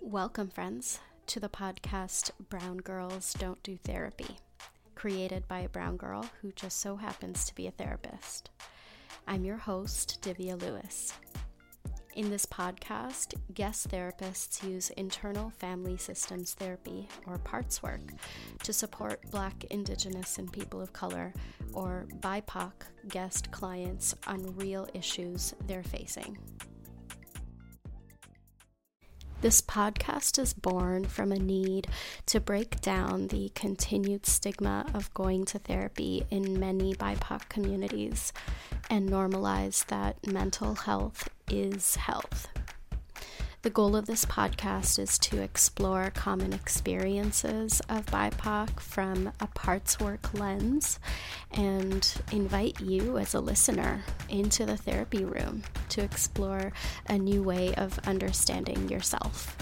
Welcome, friends, to the podcast Brown Girls Don't Do Therapy, created by a brown girl who just so happens to be a therapist. I'm your host, Diviya Lewis. In this podcast, guest therapists use internal family systems therapy, or PARTS work, to support Black, Indigenous, and people of color, or BIPOC guest clients on real issues they're facing. This podcast is born from a need to break down the continued stigma of going to therapy in many BIPOC communities and normalize that mental health is health. The goal of this podcast is to explore common experiences of BIPOC from a parts work lens and invite you as a listener into the therapy room to explore a new way of understanding yourself.